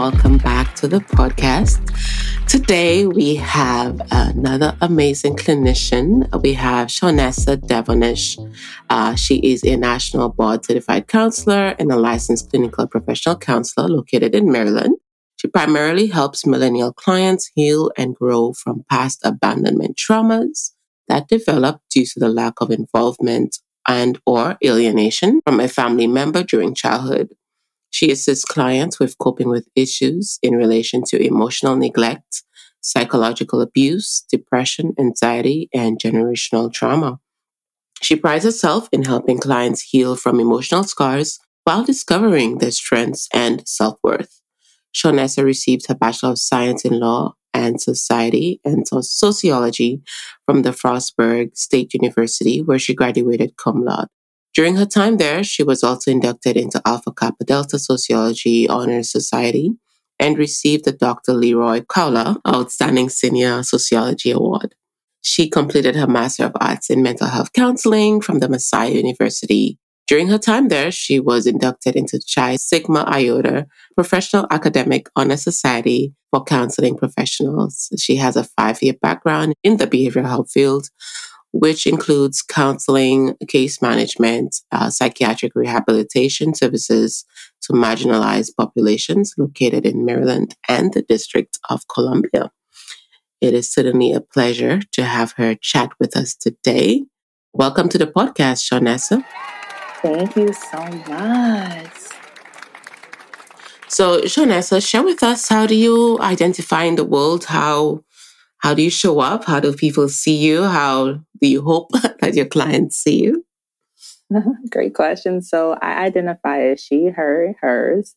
welcome back to the podcast. Today we have another amazing clinician. We have Shawnessa Devonish. Uh, she is a national board certified counselor and a licensed clinical professional counselor located in Maryland. She primarily helps millennial clients heal and grow from past abandonment traumas that develop due to the lack of involvement and or alienation from a family member during childhood. She assists clients with coping with issues in relation to emotional neglect, psychological abuse, depression, anxiety, and generational trauma. She prides herself in helping clients heal from emotional scars while discovering their strengths and self worth. Shawnessa received her Bachelor of Science in Law and Society and Sociology from the Frostburg State University, where she graduated cum laude. During her time there, she was also inducted into Alpha Kappa Delta Sociology Honor Society and received the Dr. Leroy Kowler Outstanding Senior Sociology Award. She completed her Master of Arts in Mental Health Counseling from the Messiah University during her time there, she was inducted into Chi Sigma Iota Professional Academic Honor Society for Counseling Professionals. She has a five year background in the behavioral health field, which includes counseling, case management, uh, psychiatric rehabilitation services to marginalized populations located in Maryland and the District of Columbia. It is certainly a pleasure to have her chat with us today. Welcome to the podcast, Shawnessa. Thank you so much. So, Shawnessa, share with us how do you identify in the world? How how do you show up? How do people see you? How do you hope that your clients see you? Great question. So, I identify as she, her, hers.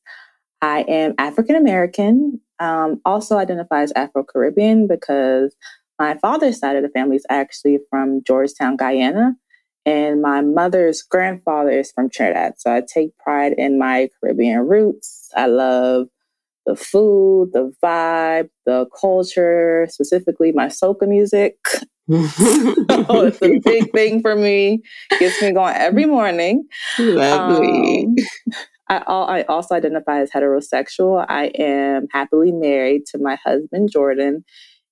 I am African American. Um, also identify as Afro Caribbean because my father's side of the family is actually from Georgetown, Guyana and my mother's grandfather is from Trinidad. So I take pride in my Caribbean roots. I love the food, the vibe, the culture, specifically my soca music. so it's a big thing for me. Gets me going every morning. Lovely. Um, I, I also identify as heterosexual. I am happily married to my husband, Jordan,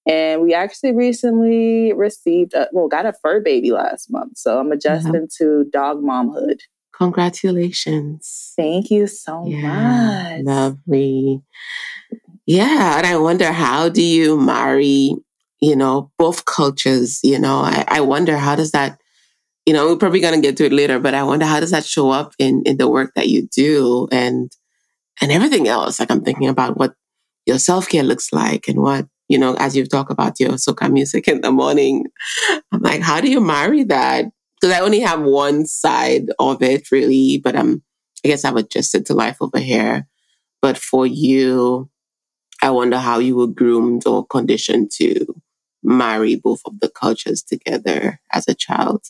and we actually recently received, a, well, got a fur baby last month. So I'm adjusting to dog momhood. Congratulations. Thank you so yeah, much. Lovely. Yeah. And I wonder how do you marry, you know, both cultures? You know, I, I wonder how does that, you know, we're probably going to get to it later, but I wonder how does that show up in, in the work that you do and, and everything else? Like I'm thinking about what your self care looks like and what you know, as you talk about your soca music in the morning, I'm like, how do you marry that? Because I only have one side of it really, but I'm, I guess I've adjusted to life over here. But for you, I wonder how you were groomed or conditioned to marry both of the cultures together as a child.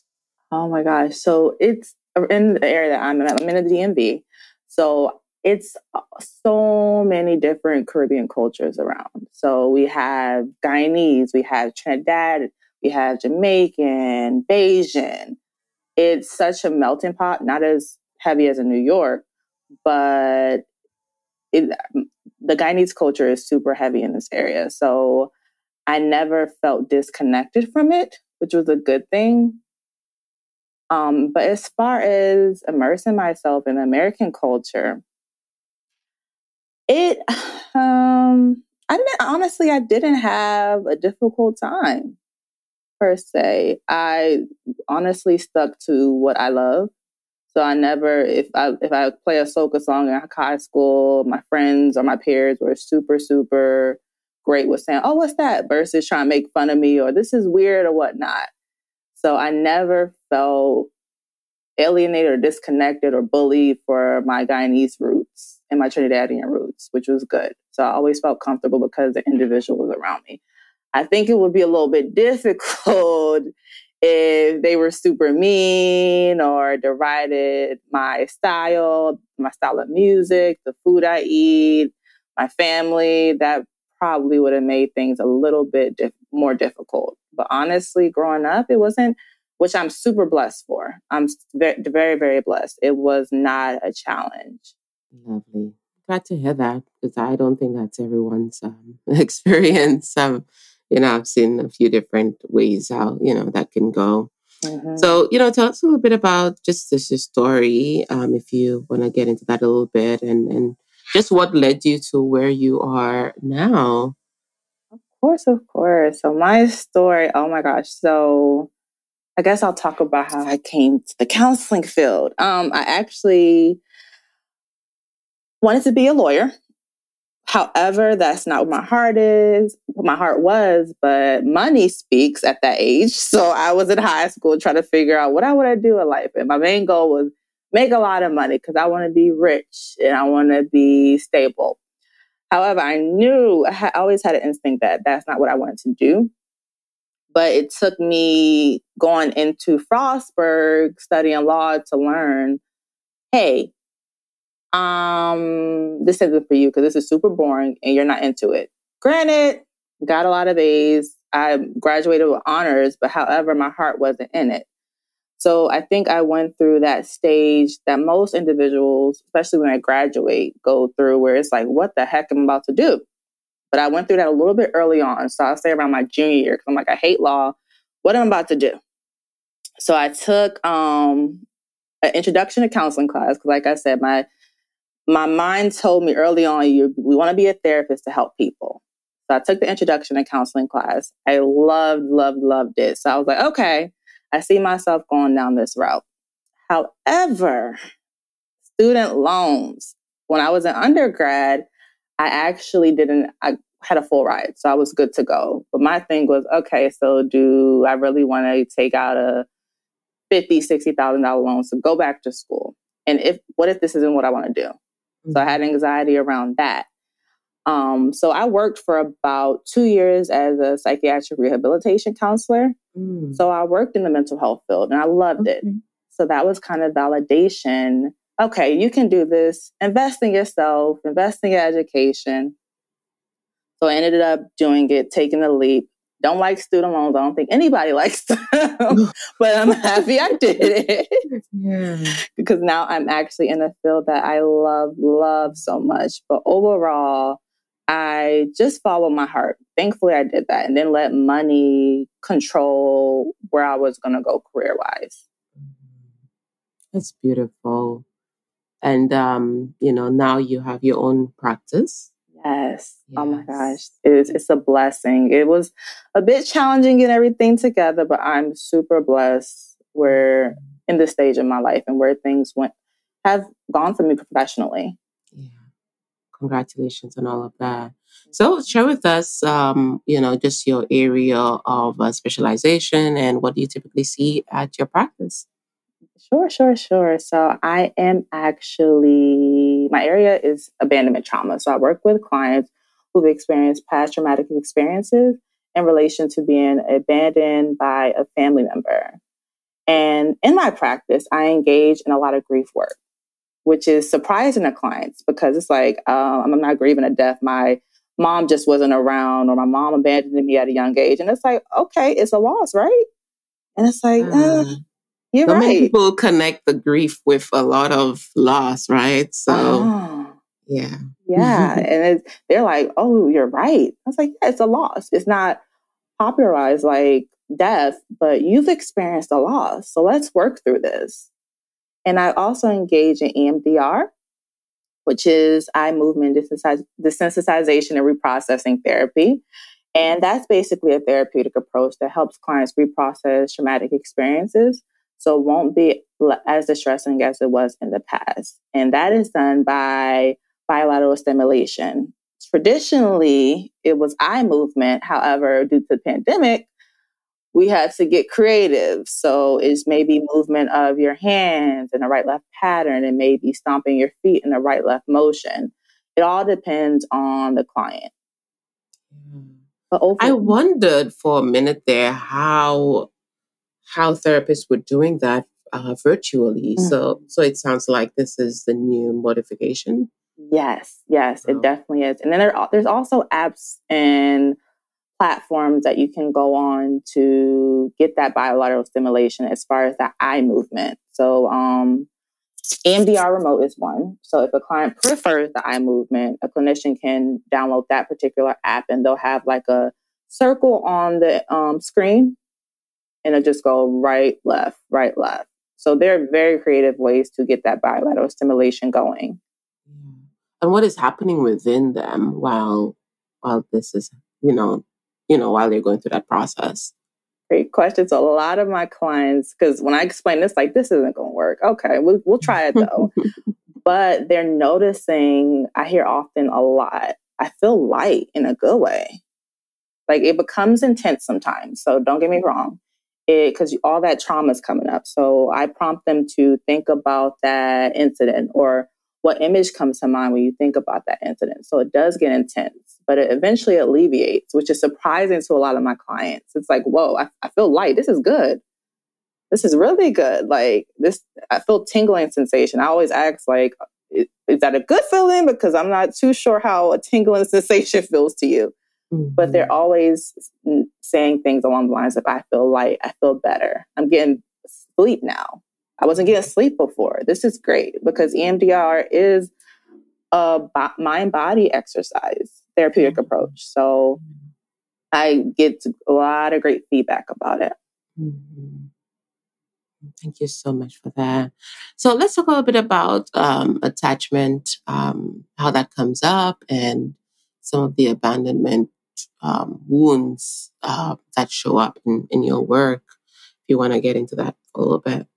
Oh my gosh. So it's in the area that I'm in, I'm in the DMV. So it's uh, so many different Caribbean cultures around. So we have Guyanese, we have Trinidad, we have Jamaican, Bajan. It's such a melting pot, not as heavy as in New York, but it, the Guyanese culture is super heavy in this area. So I never felt disconnected from it, which was a good thing. Um, but as far as immersing myself in American culture, it, um, I honestly, I didn't have a difficult time per se. I honestly stuck to what I love. So I never, if I if I play a soca song in high school, my friends or my peers were super super great with saying, "Oh, what's that?" versus trying to make fun of me or "This is weird" or whatnot. So I never felt alienated or disconnected or bullied for my Guyanese roots and my Trinidadian roots, which was good. So I always felt comfortable because the individual was around me. I think it would be a little bit difficult if they were super mean or derided my style, my style of music, the food I eat, my family. That probably would have made things a little bit more difficult. But honestly, growing up, it wasn't which I'm super blessed for. I'm very, very, very blessed. It was not a challenge. Lovely. Glad to hear that because I don't think that's everyone's um, experience. Um, you know, I've seen a few different ways how, you know, that can go. Mm-hmm. So, you know, tell us a little bit about just this story, um, if you want to get into that a little bit, and and just what led you to where you are now. Of course, of course. So my story, oh my gosh. So I guess I'll talk about how I came to the counseling field. Um, I actually wanted to be a lawyer. However, that's not what my heart is, what my heart was, but money speaks at that age. So I was in high school trying to figure out what I want to do in life. And my main goal was make a lot of money because I want to be rich and I want to be stable. However, I knew I always had an instinct that that's not what I wanted to do. But it took me going into Frostburg studying law to learn hey, um, this isn't for you because this is super boring and you're not into it. Granted, got a lot of A's. I graduated with honors, but however, my heart wasn't in it. So I think I went through that stage that most individuals, especially when I graduate, go through where it's like, what the heck am I about to do? But I went through that a little bit early on. So I'll say around my junior year, because I'm like, I hate law. What am I about to do? So I took um, an introduction to counseling class. Because like I said, my my mind told me early on, you we want to be a therapist to help people. So I took the introduction to counseling class. I loved, loved, loved it. So I was like, okay, I see myself going down this route. However, student loans, when I was an undergrad, I actually didn't, I had a full ride. So I was good to go. But my thing was, okay, so do I really want to take out a fifty, sixty thousand dollar loan to go back to school? And if what if this isn't what I want to do? So I had anxiety around that. Um, so I worked for about two years as a psychiatric rehabilitation counselor. Mm. So I worked in the mental health field and I loved okay. it. So that was kind of validation. Okay, you can do this. Invest in yourself, invest in your education. So I ended up doing it, taking the leap. Don't like student loans. I don't think anybody likes them, but I'm happy I did it. Yeah. because now I'm actually in a field that I love, love so much. But overall, I just followed my heart. Thankfully, I did that and then let money control where I was going to go career wise. That's beautiful. And, um, you know, now you have your own practice. Yes. yes. Oh my gosh. It's, it's a blessing. It was a bit challenging getting everything together, but I'm super blessed where in this stage of my life and where things went have gone for me professionally. Yeah. Congratulations on all of that. So share with us, um, you know, just your area of uh, specialization and what do you typically see at your practice? Sure, sure, sure. So I am actually, my area is abandonment trauma. So I work with clients who've experienced past traumatic experiences in relation to being abandoned by a family member. And in my practice, I engage in a lot of grief work, which is surprising to clients because it's like, uh, I'm not grieving a death. My mom just wasn't around, or my mom abandoned me at a young age. And it's like, okay, it's a loss, right? And it's like, uh, uh you're so right. many people connect the grief with a lot of loss, right? So, oh. yeah. Yeah. and they're like, oh, you're right. I was like, yeah, it's a loss. It's not popularized like death, but you've experienced a loss. So let's work through this. And I also engage in EMDR, which is eye movement desensitization and reprocessing therapy. And that's basically a therapeutic approach that helps clients reprocess traumatic experiences so it won't be as distressing as it was in the past. And that is done by bilateral stimulation. Traditionally, it was eye movement. However, due to the pandemic, we had to get creative. So it's maybe movement of your hands in a right left pattern and maybe stomping your feet in a right left motion. It all depends on the client. But over- I wondered for a minute there how how therapists were doing that uh, virtually. Mm-hmm. So, so it sounds like this is the new modification. Yes, yes, it definitely is. And then there, there's also apps and platforms that you can go on to get that bilateral stimulation as far as the eye movement. So, um, EMDR remote is one. So if a client prefers the eye movement, a clinician can download that particular app and they'll have like a circle on the um, screen and it'll just go right, left, right, left. So there are very creative ways to get that bilateral stimulation going. And what is happening within them while while this is, you know, you know, while they're going through that process? Great questions. A lot of my clients, because when I explain this, like this isn't going to work. Okay, we'll, we'll try it though. but they're noticing. I hear often a lot. I feel light in a good way. Like it becomes intense sometimes. So don't get me wrong because all that trauma is coming up. So I prompt them to think about that incident or what image comes to mind when you think about that incident. So it does get intense, but it eventually alleviates, which is surprising to a lot of my clients. It's like, whoa, I, I feel light. This is good. This is really good. Like this, I feel tingling sensation. I always ask, like, is, is that a good feeling? Because I'm not too sure how a tingling sensation feels to you. Mm-hmm. But they're mm-hmm. always saying things along the lines of, I feel light, I feel better. I'm getting sleep now. I wasn't getting sleep before. This is great because EMDR is a mind body exercise therapeutic mm-hmm. approach. So I get a lot of great feedback about it. Mm-hmm. Thank you so much for that. So let's talk a little bit about um, attachment, um, how that comes up, and some of the abandonment um, wounds uh, that show up in, in your work. If you want to get into that a little bit.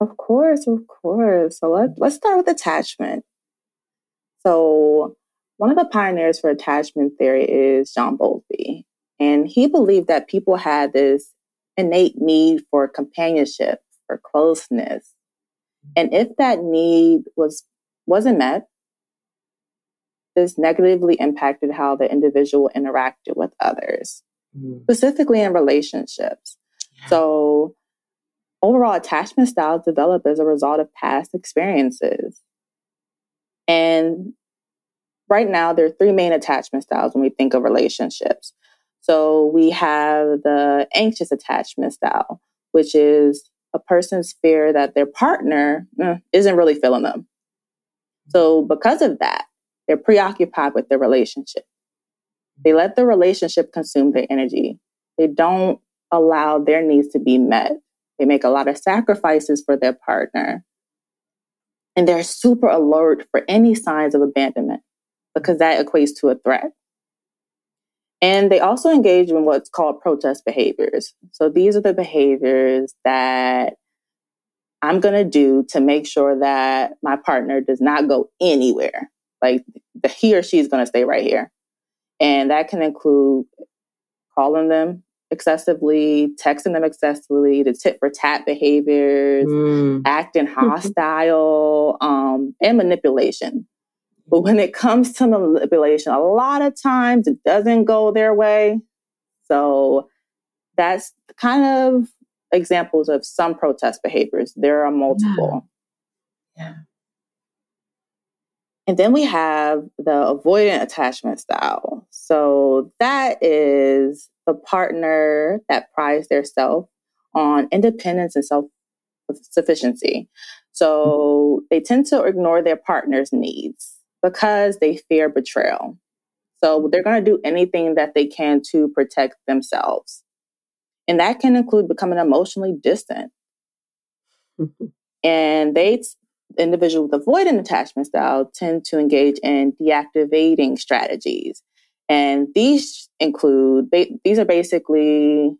Of course, of course. So let, let's start with attachment. So, one of the pioneers for attachment theory is John Bowlby. And he believed that people had this innate need for companionship, for closeness. And if that need was wasn't met, this negatively impacted how the individual interacted with others, mm. specifically in relationships. Yeah. So, overall, attachment styles develop as a result of past experiences. And right now, there are three main attachment styles when we think of relationships. So, we have the anxious attachment style, which is a person's fear that their partner eh, isn't really feeling them. So, because of that, they're preoccupied with the relationship. They let the relationship consume their energy. They don't allow their needs to be met. They make a lot of sacrifices for their partner. And they're super alert for any signs of abandonment because that equates to a threat. And they also engage in what's called protest behaviors. So these are the behaviors that I'm going to do to make sure that my partner does not go anywhere. Like the, he or she is going to stay right here. And that can include calling them excessively, texting them excessively, the tit for tat behaviors, mm. acting hostile, um, and manipulation. But when it comes to manipulation, a lot of times it doesn't go their way. So that's kind of examples of some protest behaviors. There are multiple. Yeah. yeah. And then we have the avoidant attachment style. So that is the partner that prides their self on independence and self sufficiency. So they tend to ignore their partner's needs because they fear betrayal. So they're going to do anything that they can to protect themselves. And that can include becoming emotionally distant. Mm-hmm. and they individuals with avoidant attachment style tend to engage in deactivating strategies. And these include, these are basically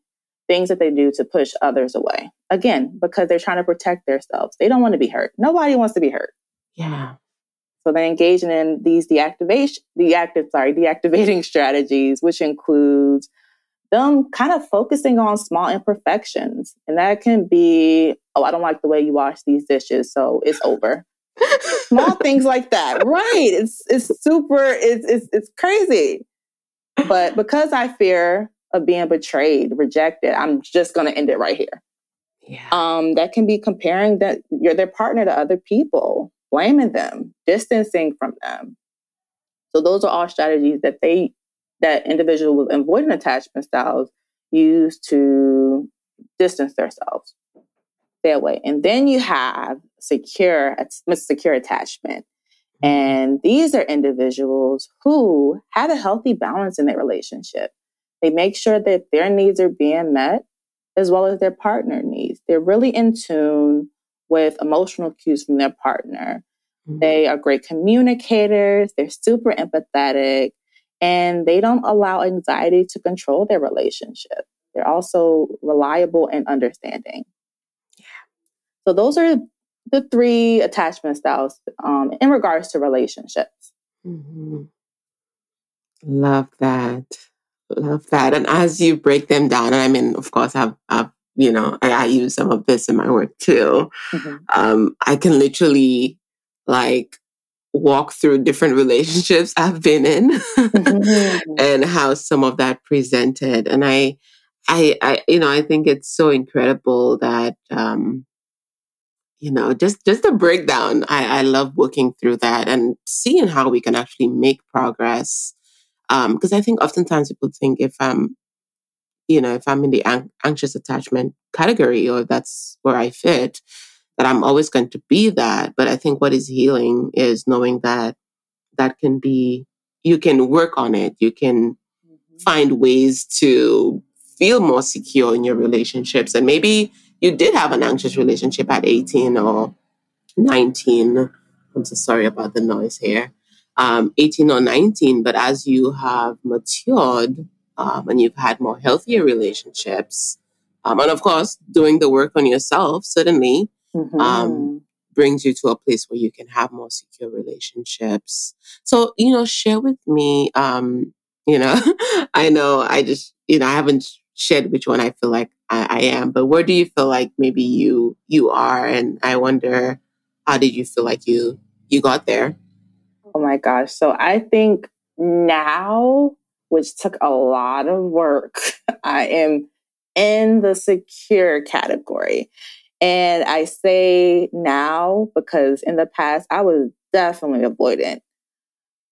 things that they do to push others away. Again, because they're trying to protect themselves. They don't want to be hurt. Nobody wants to be hurt. Yeah. So they're engaging in these deactivation, deactive, sorry, deactivating strategies, which includes them kind of focusing on small imperfections. And that can be, oh, I don't like the way you wash these dishes, so it's over. small things like that. Right. It's it's super, it's it's it's crazy. But because I fear of being betrayed, rejected, I'm just gonna end it right here. Yeah. Um, that can be comparing that your their partner to other people, blaming them, distancing from them. So those are all strategies that they that individuals with avoidant attachment styles use to distance themselves, that way. And then you have secure, secure attachment. And these are individuals who have a healthy balance in their relationship. They make sure that their needs are being met as well as their partner needs. They're really in tune with emotional cues from their partner. Mm-hmm. They are great communicators, they're super empathetic, and they don't allow anxiety to control their relationship. They're also reliable and understanding. Yeah. So those are the three attachment styles um, in regards to relationships. Mm-hmm. Love that. Love that. And as you break them down, and I mean, of course, I've, I've you know, I, I use some of this in my work too. Mm-hmm. Um, I can literally like walk through different relationships I've been in mm-hmm. and how some of that presented. And I, I, I, you know, I think it's so incredible that, um, you know, just just the breakdown. I, I love working through that and seeing how we can actually make progress. Because um, I think oftentimes people think if I'm, you know, if I'm in the an- anxious attachment category or that's where I fit, that I'm always going to be that. But I think what is healing is knowing that that can be, you can work on it. You can mm-hmm. find ways to feel more secure in your relationships. And maybe you did have an anxious relationship at 18 or 19. I'm so sorry about the noise here. Um, 18 or 19, but as you have matured um, and you've had more healthier relationships, um, and of course, doing the work on yourself, certainly, mm-hmm. um, brings you to a place where you can have more secure relationships. So, you know, share with me, um, you know, I know I just, you know, I haven't shared which one I feel like I, I am, but where do you feel like maybe you, you are? And I wonder, how did you feel like you, you got there? Oh my gosh. So I think now, which took a lot of work, I am in the secure category. And I say now because in the past, I was definitely avoidant.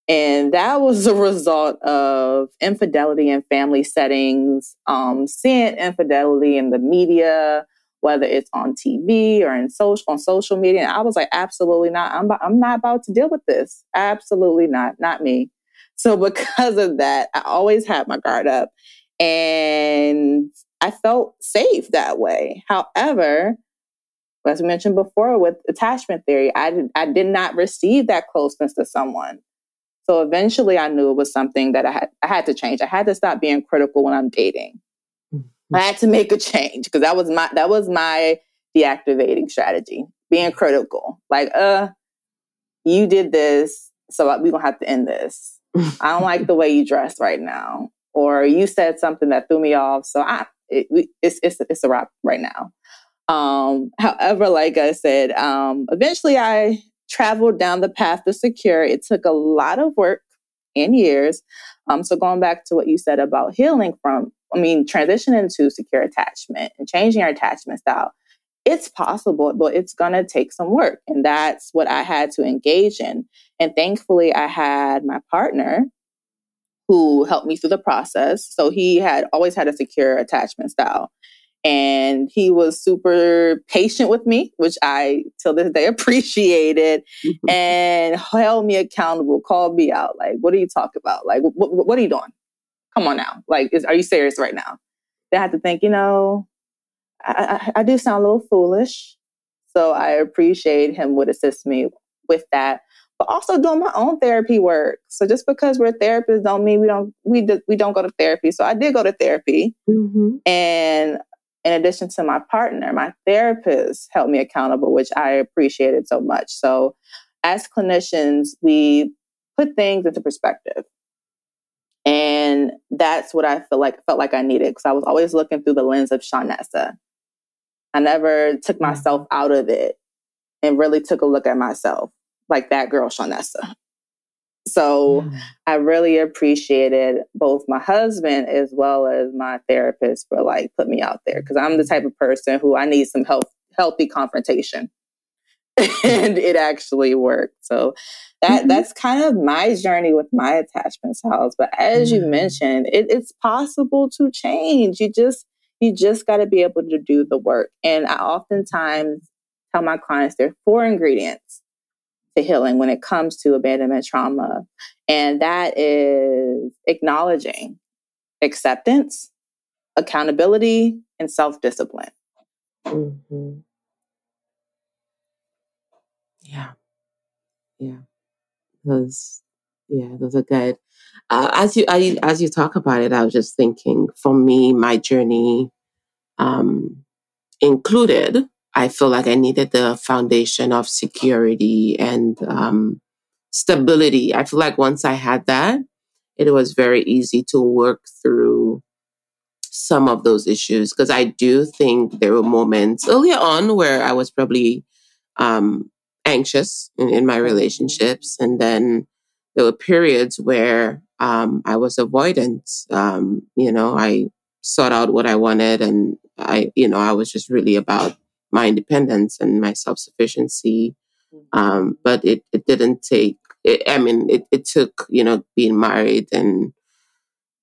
And that was a result of infidelity in family settings, um, seeing infidelity in the media, whether it's on TV or in social on social media. And I was like, absolutely not. I'm, I'm not about to deal with this. Absolutely not. Not me. So because of that, I always had my guard up. And I felt safe that way. However, as we mentioned before with attachment theory, I did, I did not receive that closeness to someone. So eventually I knew it was something that I had, I had to change. I had to stop being critical when I'm dating. I had to make a change because that was my, that was my deactivating strategy, being critical. Like, uh, you did this, so we're to have to end this. I don't like the way you dress right now. Or you said something that threw me off. So I, it, it's, it's, it's a wrap right now. Um, however, like I said, um, eventually I traveled down the path to secure. It took a lot of work and years. Um, so going back to what you said about healing from, I mean, transitioning to secure attachment and changing our attachment style, it's possible, but it's going to take some work. And that's what I had to engage in. And thankfully, I had my partner who helped me through the process. So he had always had a secure attachment style and he was super patient with me, which I till this day appreciated, mm-hmm. and held me accountable, called me out. Like, what are you talking about? Like, what, what are you doing? Come on now. Like, is, are you serious right now? Then I had to think, you know, I, I, I do sound a little foolish. So I appreciate him would assist me with that, but also doing my own therapy work. So just because we're therapists don't mean we don't we do, we don't go to therapy. So I did go to therapy, mm-hmm. and in addition to my partner, my therapist held me accountable, which I appreciated so much. So, as clinicians, we put things into perspective. And that's what I feel like felt like I needed because I was always looking through the lens of Shawnessa. I never took mm-hmm. myself out of it and really took a look at myself like that girl Shawnessa. So mm. I really appreciated both my husband as well as my therapist for like put me out there because I'm the type of person who I need some health, healthy confrontation. and it actually worked. So that mm-hmm. that's kind of my journey with my attachment styles. But as mm-hmm. you mentioned, it, it's possible to change. You just you just got to be able to do the work. And I oftentimes tell my clients there are four ingredients to healing when it comes to abandonment trauma, and that is acknowledging, acceptance, accountability, and self discipline. Mm-hmm. Yeah. Yeah. Those, yeah, those are good. Uh, as you I, as you talk about it, I was just thinking. For me, my journey um, included. I feel like I needed the foundation of security and um, stability. I feel like once I had that, it was very easy to work through some of those issues because I do think there were moments earlier on where I was probably um, anxious in, in, my relationships. And then there were periods where um, I was avoidant. Um, you know, I sought out what I wanted and I, you know, I was just really about my independence and my self sufficiency. Mm-hmm. Um, but it, it didn't take, it, I mean, it, it took, you know, being married and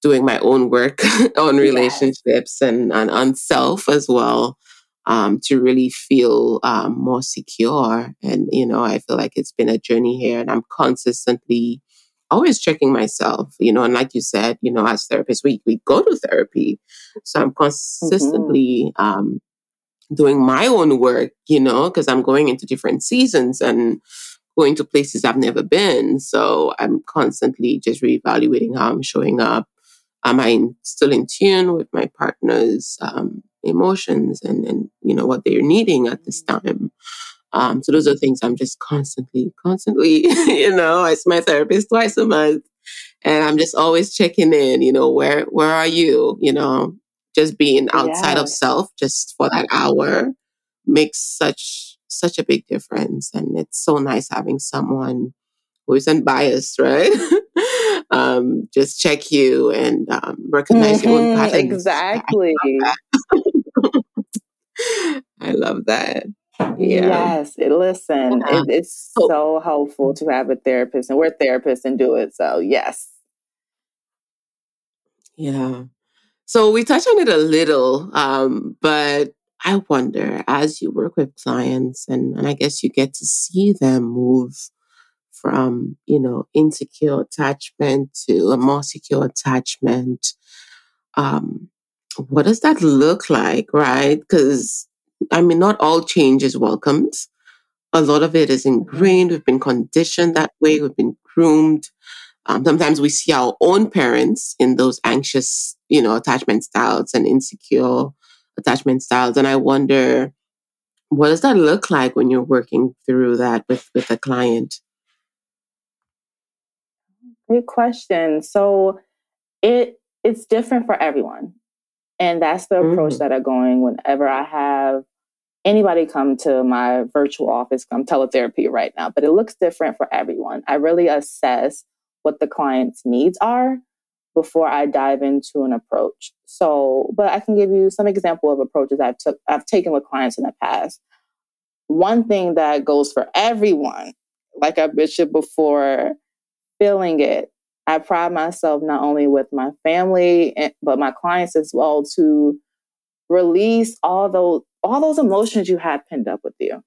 doing my own work on relationships yes. and, and on self as well um, to really feel um, more secure. And, you know, I feel like it's been a journey here and I'm consistently always checking myself, you know, and like you said, you know, as therapists, we, we go to therapy. So I'm consistently mm-hmm. um, doing my own work, you know, because I'm going into different seasons and going to places I've never been. So I'm constantly just reevaluating how I'm showing up. Am I still in tune with my partner's um, emotions and, and, you know, what they're needing at this time? Um, so those are things I'm just constantly, constantly, you know, I see my therapist twice a month and I'm just always checking in, you know, where, where are you? You know, just being outside yeah. of self just for that hour makes such, such a big difference. And it's so nice having someone who isn't biased, right? um, just check you and um, recognize mm-hmm, your own mm-hmm, patterns. Exactly. I love that. I love that. Yeah. Yes, it, listen, yeah. it, it's so helpful to have a therapist, and we're therapists and do it. So, yes. Yeah. So we touched on it a little, um, but I wonder as you work with clients, and, and I guess you get to see them move from, you know, insecure attachment to a more secure attachment. Um, what does that look like, right? Because I mean, not all change is welcomed. A lot of it is mm-hmm. ingrained. We've been conditioned that way. We've been groomed. Um, sometimes we see our own parents in those anxious, you know, attachment styles and insecure attachment styles. And I wonder, what does that look like when you're working through that with, with a client? Great question. So it it's different for everyone. And that's the approach mm. that I'm going whenever I have anybody come to my virtual office, I'm teletherapy right now, but it looks different for everyone. I really assess what the client's needs are before I dive into an approach. So, but I can give you some example of approaches I've took I've taken with clients in the past. One thing that goes for everyone, like I mentioned before, feeling it. I pride myself not only with my family but my clients as well to release all those all those emotions you had pinned up with you.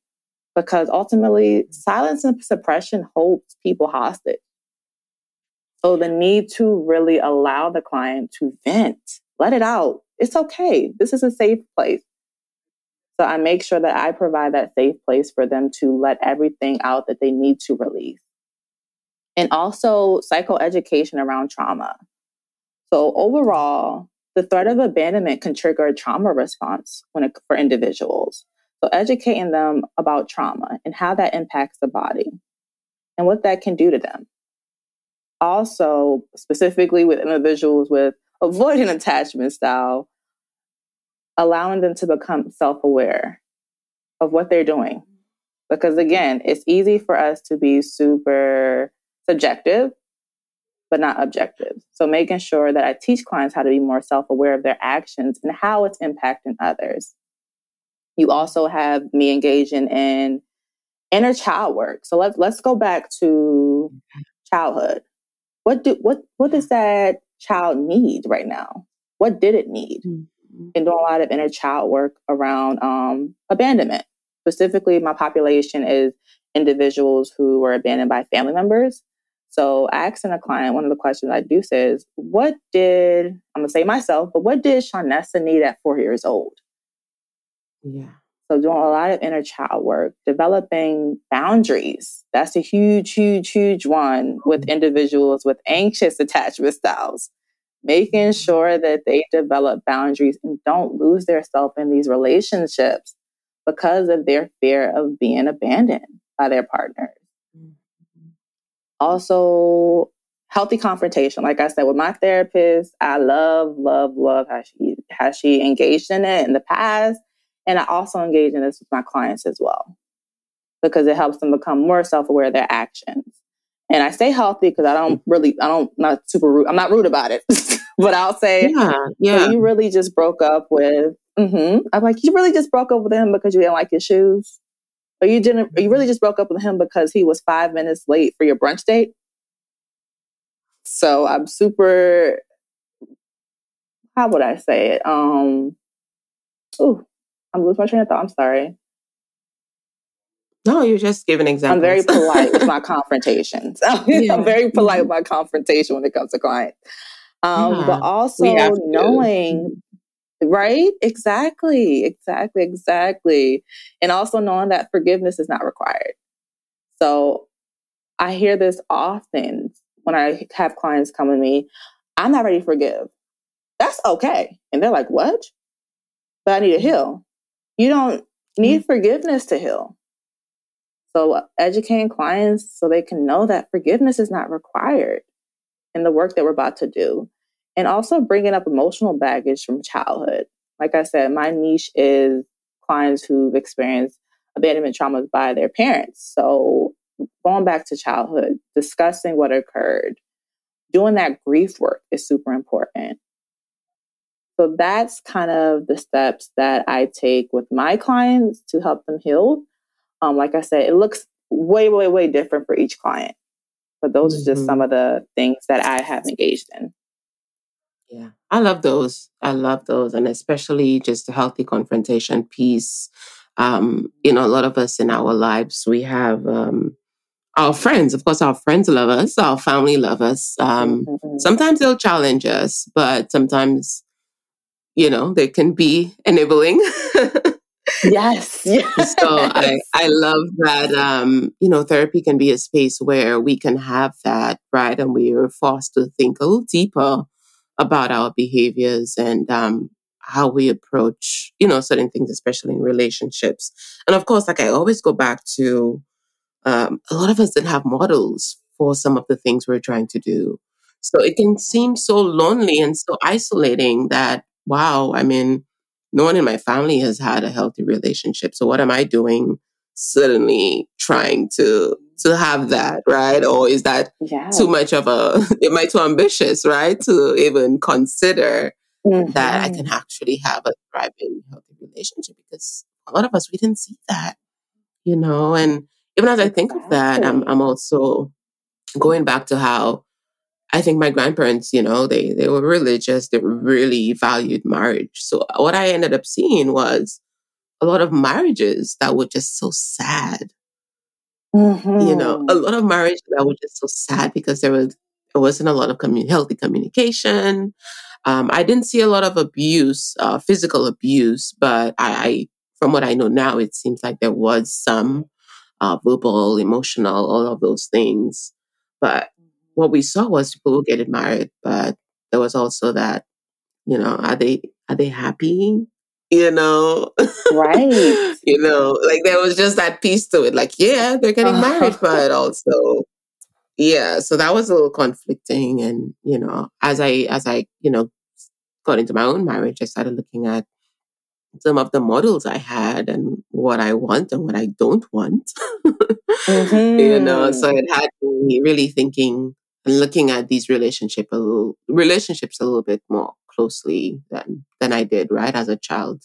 Because ultimately, silence and suppression holds people hostage. So the need to really allow the client to vent, let it out. It's okay. This is a safe place. So I make sure that I provide that safe place for them to let everything out that they need to release. And also psychoeducation around trauma. So overall, the threat of abandonment can trigger a trauma response when it, for individuals. So, educating them about trauma and how that impacts the body and what that can do to them. Also, specifically with individuals with avoidant attachment style, allowing them to become self aware of what they're doing. Because again, it's easy for us to be super subjective but not objective. So making sure that I teach clients how to be more self aware of their actions and how it's impacting others. You also have me engaging in inner child work. So let's let's go back to childhood. What do what what does that child need right now? What did it need? Mm-hmm. And doing a lot of inner child work around um, abandonment. Specifically, my population is individuals who were abandoned by family members. So asking a client, one of the questions I do say is, what did, I'm gonna say myself, but what did Shawnessa need at four years old? Yeah. So doing a lot of inner child work, developing boundaries. That's a huge, huge, huge one with mm-hmm. individuals with anxious attachment styles. Making mm-hmm. sure that they develop boundaries and don't lose themselves in these relationships because of their fear of being abandoned by their partners. Mm-hmm. Also, healthy confrontation. Like I said, with my therapist, I love, love, love how she how she engaged in it in the past and I also engage in this with my clients as well because it helps them become more self aware of their actions. And I say healthy because I don't really, I don't, not super rude. I'm not rude about it, but I'll say, yeah, yeah. you really just broke up with, mm-hmm. I'm like, you really just broke up with him because you didn't like his shoes? Or you didn't, or you really just broke up with him because he was five minutes late for your brunch date? So I'm super, how would I say it? Um, oh, I'm losing my train of thought. I'm sorry. No, you're just giving examples. I'm very polite with my confrontations. yeah. I'm very polite with mm-hmm. my confrontation when it comes to clients. Um, yeah. But also knowing, right? Exactly, exactly, exactly. And also knowing that forgiveness is not required. So I hear this often when I have clients come to me, I'm not ready to forgive. That's okay. And they're like, what? But I need to heal. You don't need mm-hmm. forgiveness to heal. So, uh, educating clients so they can know that forgiveness is not required in the work that we're about to do. And also bringing up emotional baggage from childhood. Like I said, my niche is clients who've experienced abandonment traumas by their parents. So, going back to childhood, discussing what occurred, doing that grief work is super important. So that's kind of the steps that I take with my clients to help them heal. Um, like I said, it looks way, way, way different for each client. But those mm-hmm. are just some mm-hmm. of the things that I have engaged in. Yeah, I love those. I love those. And especially just the healthy confrontation piece. Um, you know, a lot of us in our lives, we have um, our friends. Of course, our friends love us, our family love us. Um, mm-hmm. Sometimes they'll challenge us, but sometimes you know, they can be enabling. yes, yes. So I, I love that, um, you know, therapy can be a space where we can have that, right? And we are forced to think a little deeper about our behaviors and um, how we approach, you know, certain things, especially in relationships. And of course, like I always go back to, um, a lot of us didn't have models for some of the things we're trying to do. So it can seem so lonely and so isolating that wow, I mean, no one in my family has had a healthy relationship. So what am I doing suddenly trying to to have that, right? Or is that yeah. too much of a am I too ambitious, right? To even consider mm-hmm. that I can mm-hmm. actually have a thriving healthy relationship because a lot of us we didn't see that. You know, and even as I think of that, I'm I'm also going back to how I think my grandparents, you know, they they were religious. They really valued marriage. So what I ended up seeing was a lot of marriages that were just so sad. Mm-hmm. You know, a mm-hmm. lot of marriages that were just so sad because there was there wasn't a lot of commun- healthy communication. Um, I didn't see a lot of abuse, uh, physical abuse, but I, I, from what I know now, it seems like there was some uh, verbal, emotional, all of those things. But what we saw was people were getting married, but there was also that, you know, are they are they happy? You know, right? you know, like there was just that piece to it. Like, yeah, they're getting married, but also, yeah. So that was a little conflicting, and you know, as I as I you know got into my own marriage, I started looking at some of the models I had and what I want and what I don't want. mm-hmm. You know, so mm-hmm. it had me really thinking and looking at these relationship a little, relationships a little bit more closely than than I did right as a child.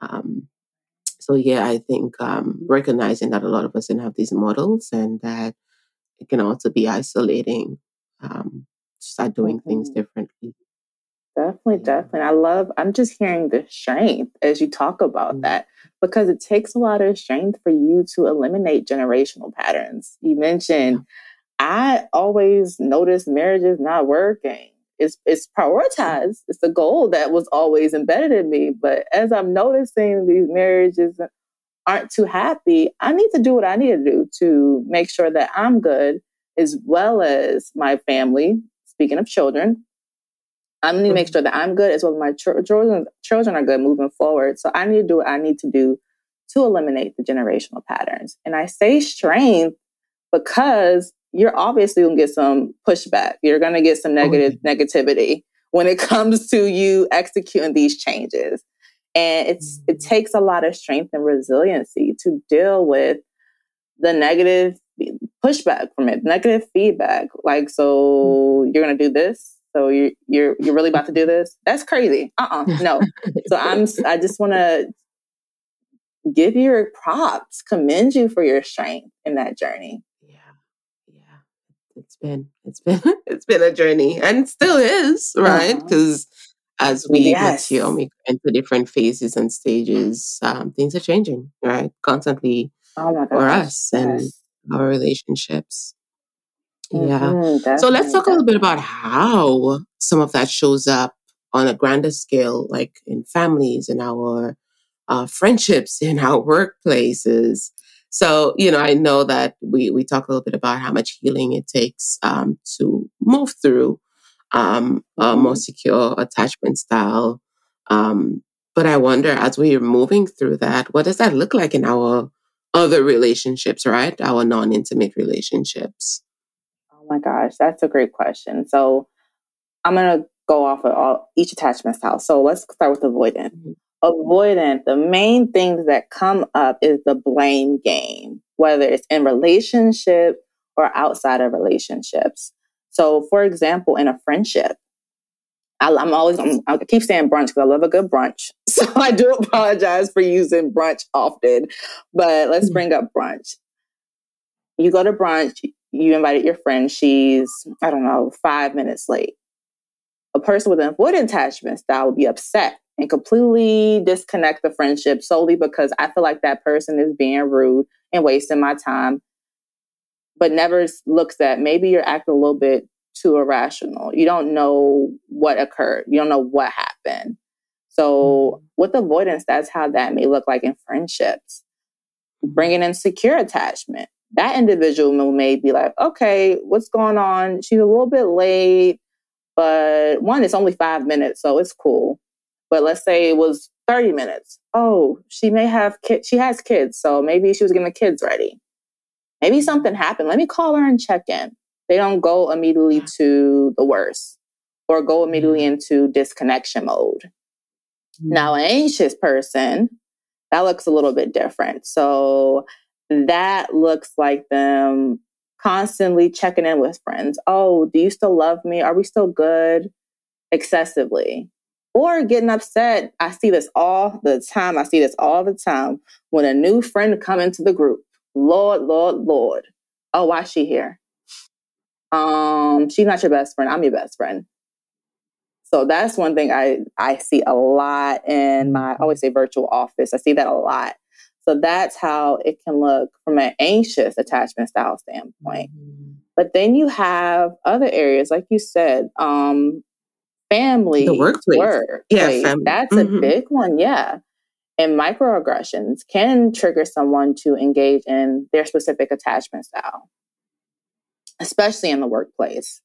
Um, so yeah, I think um, recognizing that a lot of us didn't have these models and that it can also be isolating um, start doing mm-hmm. things differently. Definitely, yeah. definitely. I love, I'm just hearing the strength as you talk about mm-hmm. that because it takes a lot of strength for you to eliminate generational patterns. You mentioned, yeah. I always notice marriages not working. It's, it's prioritized. It's a goal that was always embedded in me. But as I'm noticing these marriages aren't too happy, I need to do what I need to do to make sure that I'm good as well as my family. Speaking of children, I need to make mm-hmm. sure that I'm good as well as my ch- children, children are good moving forward. So I need to do what I need to do to eliminate the generational patterns. And I say strength because you're obviously going to get some pushback. You're going to get some negative oh, negativity when it comes to you executing these changes. And it's it mm-hmm. takes a lot of strength and resiliency to deal with the negative pushback from it, negative feedback. Like, so you're gonna do this, so you're you're you're really about to do this? That's crazy. Uh uh no. so I'm I just want to give your props, commend you for your strength in that journey. It's been it's been it's been a journey and still is right because. Uh-huh as we yes. mature we enter different phases and stages, um, things are changing, right? Constantly oh for us and yes. our relationships. Yeah. Mm-hmm, so let's talk a little bit about how some of that shows up on a grander scale, like in families, in our uh, friendships, in our workplaces. So, you know, I know that we, we talk a little bit about how much healing it takes um, to move through um, a more secure attachment style. Um, but I wonder, as we are moving through that, what does that look like in our other relationships, right? Our non intimate relationships. Oh my gosh, that's a great question. So I'm going to go off of all, each attachment style. So let's start with avoidant. Mm-hmm. Avoidant, the main things that come up is the blame game, whether it's in relationship or outside of relationships. So, for example, in a friendship, I, am always, I'm, i keep saying brunch because I love a good brunch. So I do apologize for using brunch often, but let's mm-hmm. bring up brunch. You go to brunch, you invited your friend, she's, I don't know, five minutes late. A person with an avoidant attachment style would be upset and completely disconnect the friendship solely because I feel like that person is being rude and wasting my time but never looks at maybe you're acting a little bit too irrational. You don't know what occurred. You don't know what happened. So mm-hmm. with avoidance, that's how that may look like in friendships. Bringing in secure attachment. That individual may be like, okay, what's going on? She's a little bit late, but one, it's only five minutes, so it's cool. But let's say it was 30 minutes. Oh, she may have kids. She has kids, so maybe she was getting the kids ready maybe something happened. Let me call her and check in. They don't go immediately to the worst or go immediately mm-hmm. into disconnection mode. Mm-hmm. Now, an anxious person, that looks a little bit different. So that looks like them constantly checking in with friends. Oh, do you still love me? Are we still good? Excessively. Or getting upset. I see this all the time. I see this all the time when a new friend come into the group Lord, Lord, Lord. Oh, why is she here? Um, she's not your best friend. I'm your best friend. So that's one thing I I see a lot in my I always say virtual office. I see that a lot. So that's how it can look from an anxious attachment style standpoint. Mm-hmm. But then you have other areas, like you said, um, family, the workplace. Work, yeah, family. that's mm-hmm. a big one. Yeah, and microaggressions can trigger someone to engage in their specific attachment style, especially in the workplace.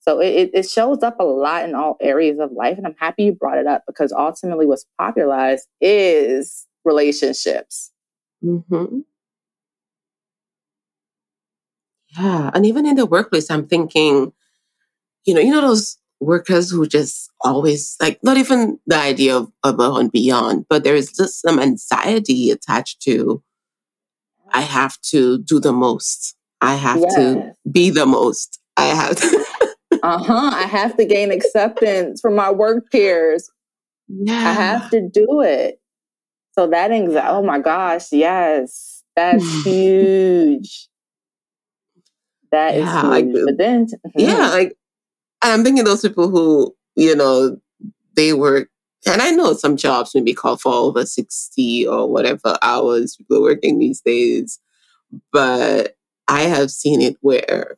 So it, it shows up a lot in all areas of life. And I'm happy you brought it up because ultimately what's popularized is relationships. Mm-hmm. Yeah. And even in the workplace, I'm thinking, you know, you know those workers who just always like not even the idea of above and beyond, but there is just some anxiety attached to I have to do the most. I have yes. to be the most. I have to Uh-huh. I have to gain acceptance from my work peers. Yeah. I have to do it. So that anxiety, oh my gosh, yes, that's huge. That yeah, is huge. Like, but then, yeah, mm-hmm. Like I'm thinking those people who, you know, they work, and I know some jobs maybe call for over 60 or whatever hours people are working these days, but I have seen it where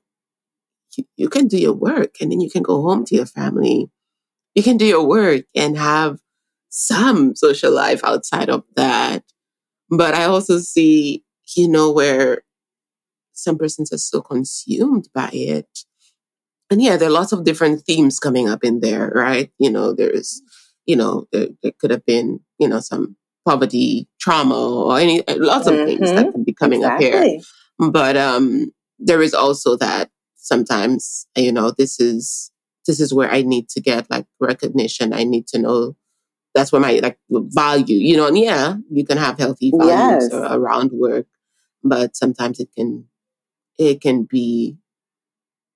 you, you can do your work and then you can go home to your family. You can do your work and have some social life outside of that. But I also see, you know, where some persons are so consumed by it. And yeah, there are lots of different themes coming up in there, right? You know, there's, you know, there, there could have been, you know, some poverty, trauma, or any lots of mm-hmm. things that mm-hmm. can be coming exactly. up here. But um, there is also that sometimes, you know, this is this is where I need to get like recognition. I need to know that's where my like value, you know, and yeah, you can have healthy values yes. around work, but sometimes it can it can be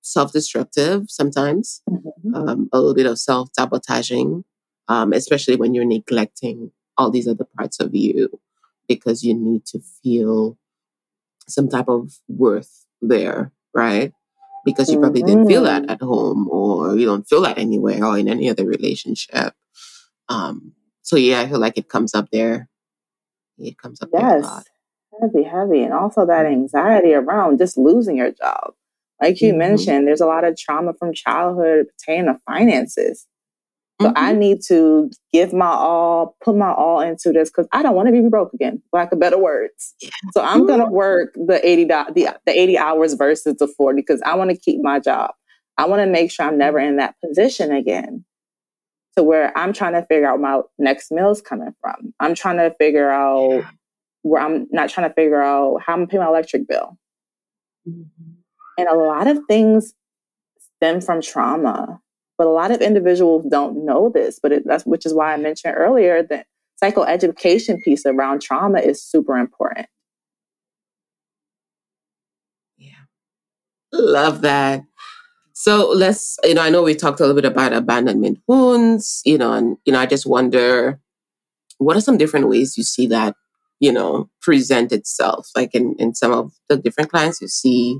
self-destructive sometimes, mm-hmm. um, a little bit of self-sabotaging, um, especially when you're neglecting all these other parts of you because you need to feel some type of worth there, right? Because you probably mm-hmm. didn't feel that mm-hmm. at home or you don't feel that anywhere or in any other relationship. Um, so yeah, I feel like it comes up there. It comes up yes. there a lot. Heavy, heavy. And also that mm-hmm. anxiety around just losing your job. Like you mm-hmm. mentioned, there's a lot of trauma from childhood pertaining to finances. So mm-hmm. I need to give my all, put my all into this because I don't want to be broke again, lack of better words. Yeah. So I'm gonna work the 80 the, the 80 hours versus the 40 because I want to keep my job. I want to make sure I'm never in that position again. To where I'm trying to figure out my next meal's coming from. I'm trying to figure out yeah. where I'm not trying to figure out how I'm gonna pay my electric bill. Mm-hmm. And a lot of things stem from trauma but a lot of individuals don't know this, but it, that's which is why I mentioned earlier that psychoeducation piece around trauma is super important. Yeah. Love that. So let's, you know, I know we talked a little bit about abandonment wounds, you know, and, you know, I just wonder what are some different ways you see that, you know, present itself? Like in, in some of the different clients you see,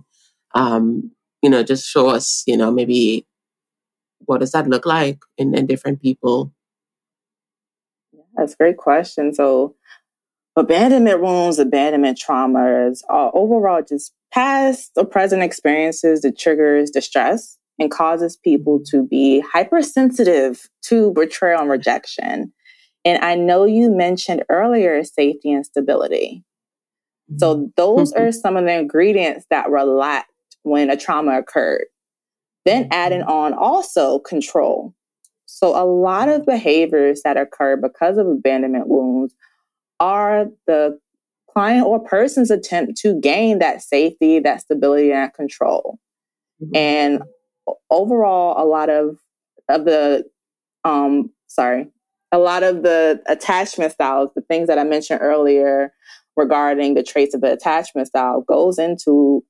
um, you know, just show us, you know, maybe what does that look like in, in different people? That's a great question. So, abandonment wounds, abandonment traumas are overall just past or present experiences that triggers distress and causes people to be hypersensitive to betrayal and rejection. And I know you mentioned earlier safety and stability. So mm-hmm. those are some of the ingredients that lacked when a trauma occurred. Then adding mm-hmm. on also control. So a lot of behaviors that occur because of abandonment wounds are the client or person's attempt to gain that safety, that stability, and that control. Mm-hmm. And overall, a lot of of the um sorry, a lot of the attachment styles, the things that I mentioned earlier regarding the traits of the attachment style goes into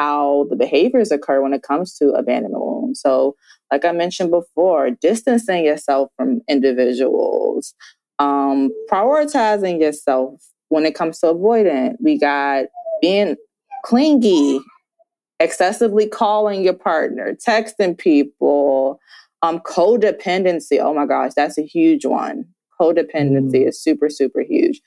how the behaviors occur when it comes to abandonment wounds. So, like I mentioned before, distancing yourself from individuals, um, prioritizing yourself when it comes to avoidant. We got being clingy, excessively calling your partner, texting people, um, codependency. Oh my gosh, that's a huge one. Codependency mm. is super, super huge.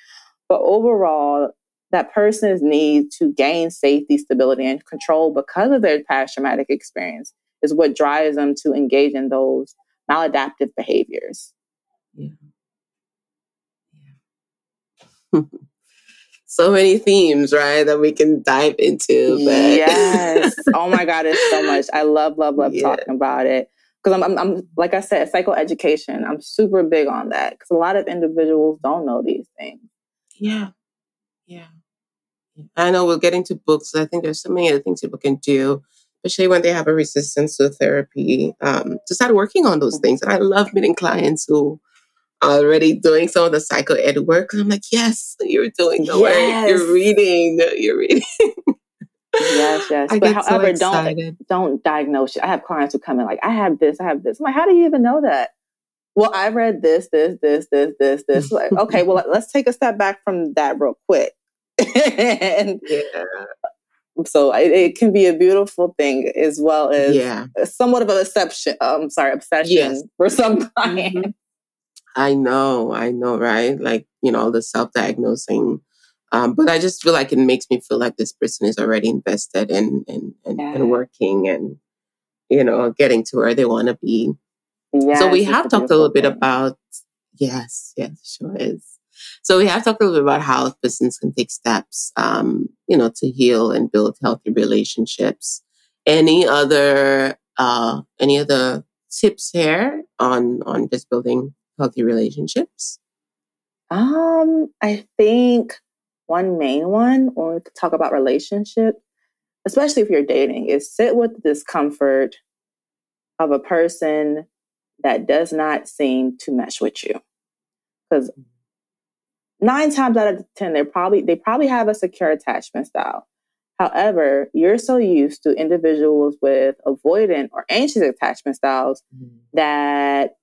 But overall, that person's need to gain safety, stability, and control because of their past traumatic experience is what drives them to engage in those maladaptive behaviors. Yeah. yeah. so many themes, right, that we can dive into. But... yes. Oh my God, it's so much. I love, love, love yeah. talking about it. Because I'm, I'm, I'm, like I said, psychoeducation. I'm super big on that because a lot of individuals don't know these things. Yeah. Yeah. I know we'll get into books. I think there's so many other things people can do, especially when they have a resistance to therapy, um, to start working on those things. And I love meeting clients who are already doing some of the psycho ed work. I'm like, yes, you're doing the yes. work. You're reading. You're reading. yes, yes. I but however, so don't don't diagnose it. I have clients who come in like, I have this, I have this. I'm like, how do you even know that? well, I read this, this, this, this, this, this. Like, okay, well, let's take a step back from that real quick. and yeah. So it, it, can be a beautiful thing as well as yeah. somewhat of a obsession. Um, sorry, obsession yes. for some clients. Mm-hmm. I know, I know, right? Like you know, the self-diagnosing. Um, but I just feel like it makes me feel like this person is already invested in in, in, yeah. in working and you know getting to where they want to be. Yes, so we have talked a little bit about yes, yes, sure is. So we have talked a little bit about how persons can take steps, um, you know, to heal and build healthy relationships. Any other uh, any other tips here on on just building healthy relationships? Um, I think one main one when we talk about relationship, especially if you're dating, is sit with the discomfort of a person that does not seem to mesh with you. Because nine times out of ten, they probably they probably have a secure attachment style. However, you're so used to individuals with avoidant or anxious attachment styles mm-hmm. that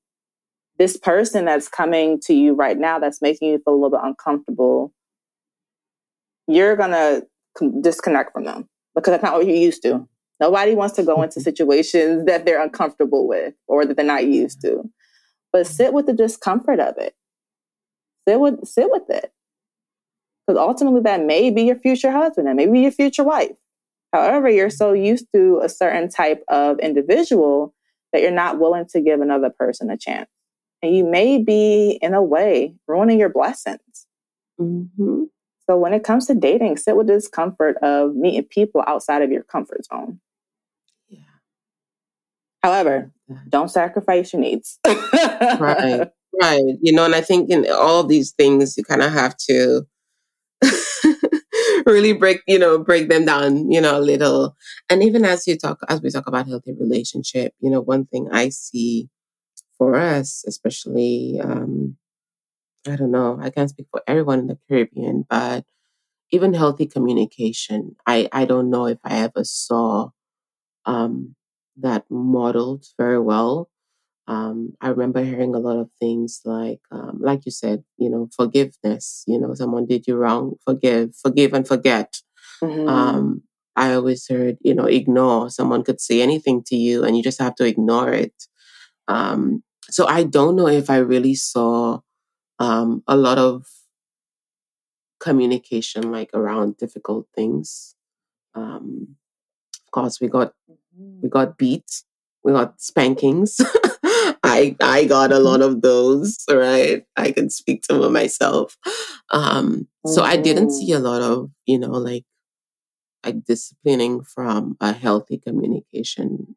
this person that's coming to you right now that's making you feel a little bit uncomfortable, you're gonna disconnect from them because that's not what you're used to. Nobody wants to go into mm-hmm. situations that they're uncomfortable with or that they're not used to. But sit with the discomfort of it. Sit with sit with it. Because ultimately that may be your future husband, that may be your future wife. However, you're so used to a certain type of individual that you're not willing to give another person a chance. And you may be, in a way, ruining your blessings. Mm-hmm. So when it comes to dating, sit with the discomfort of meeting people outside of your comfort zone. Yeah. However, don't sacrifice your needs. right. Right. You know, and I think in all these things you kind of have to really break, you know, break them down, you know, a little. And even as you talk as we talk about healthy relationship, you know, one thing I see for us, especially um I don't know, I can't speak for everyone in the Caribbean, but even healthy communication. I I don't know if I ever saw um that modeled very well. Um, I remember hearing a lot of things like, um, like you said, you know, forgiveness. You know, someone did you wrong, forgive, forgive and forget. Mm-hmm. Um, I always heard, you know, ignore. Someone could say anything to you, and you just have to ignore it. Um, so I don't know if I really saw um, a lot of communication like around difficult things. Um, of course, we got we got beats, we got spankings. I I got a mm-hmm. lot of those, right? I can speak to them myself. Um, so I didn't see a mm-hmm. lot of, you know, like like disciplining from a healthy communication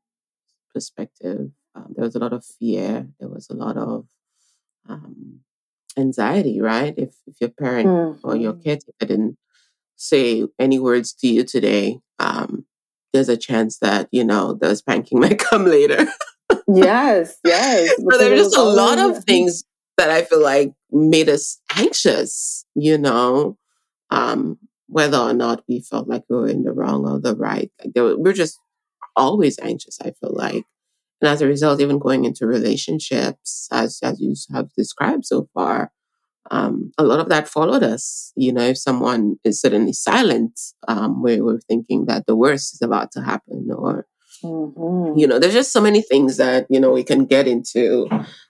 perspective. Um, there was a lot of fear. There was a lot of um, anxiety, right? If if your parent mm-hmm. or your mm-hmm. caretaker didn't say any words to you today, um, there's a chance that, you know, the spanking might come later. Yes, yes. So there's just a lot of things that I feel like made us anxious, you know, um, whether or not we felt like we were in the wrong or the right. Like were, we're just always anxious, I feel like. And as a result, even going into relationships, as, as you have described so far, um, a lot of that followed us. You know, if someone is suddenly silent, um, we're thinking that the worst is about to happen, or mm-hmm. you know, there's just so many things that you know we can get into.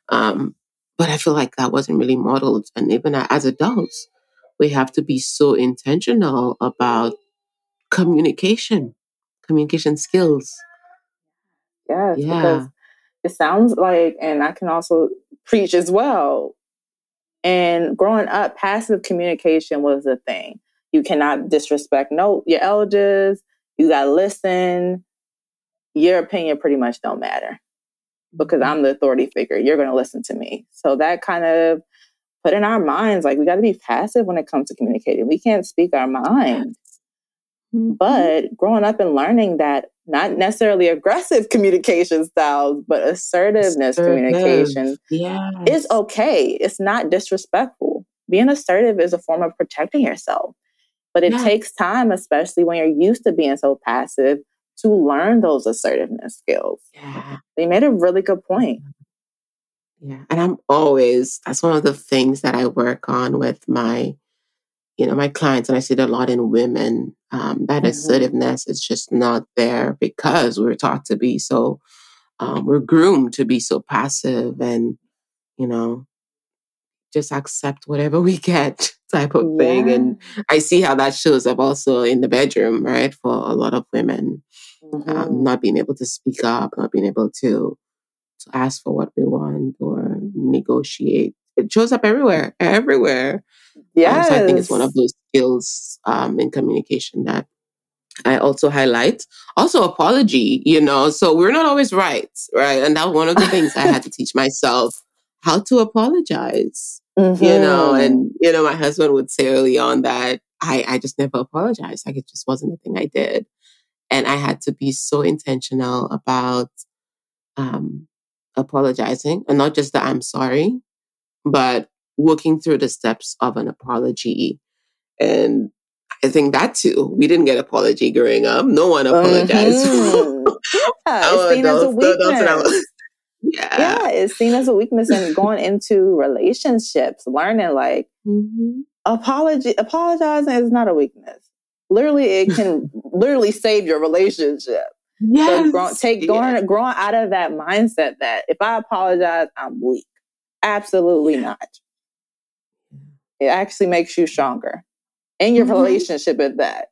Um, but I feel like that wasn't really modeled, and even as adults, we have to be so intentional about communication, communication skills. Yes, yeah. because it sounds like, and I can also preach as well and growing up, passive communication was a thing. You cannot disrespect no your elders. You gotta listen. Your opinion pretty much don't matter because I'm the authority figure. You're gonna listen to me. So that kind of put in our minds like we got to be passive when it comes to communicating. We can't speak our mind. Mm-hmm. But growing up and learning that not necessarily aggressive communication styles, but assertiveness Assertive. communication yes. is okay. It's not disrespectful. Being assertive is a form of protecting yourself. But it takes time, especially when you're used to being so passive, to learn those assertiveness skills. Yeah. They made a really good point. Yeah. And I'm always, that's one of the things that I work on with my, you know, my clients. And I see it a lot in women. Um, that mm-hmm. assertiveness is just not there because we're taught to be so, um, we're groomed to be so passive and, you know, just accept whatever we get type of yeah. thing. And I see how that shows up also in the bedroom, right? For a lot of women, um, mm-hmm. um, not being able to speak up, not being able to to ask for what we want or negotiate. It shows up everywhere, everywhere. Yeah. Um, so I think it's one of those skills um, in communication that I also highlight. Also, apology, you know, so we're not always right, right? And that was one of the things I had to teach myself how to apologize, mm-hmm. you know, mm-hmm. and, you know, my husband would say early on that I, I just never apologized. Like it just wasn't a thing I did. And I had to be so intentional about um, apologizing and not just that I'm sorry, but working through the steps of an apology. And I think that too, we didn't get apology growing up. No one apologized. Mm-hmm. yeah, it's seen as a weakness. Yeah. yeah, it's seen as a weakness and going into relationships, learning like mm-hmm. apology apologizing is not a weakness. Literally, it can literally save your relationship. Yes. So grow, take going growing out of that mindset that if I apologize, I'm weak. Absolutely not. It actually makes you stronger in your mm-hmm. relationship at that.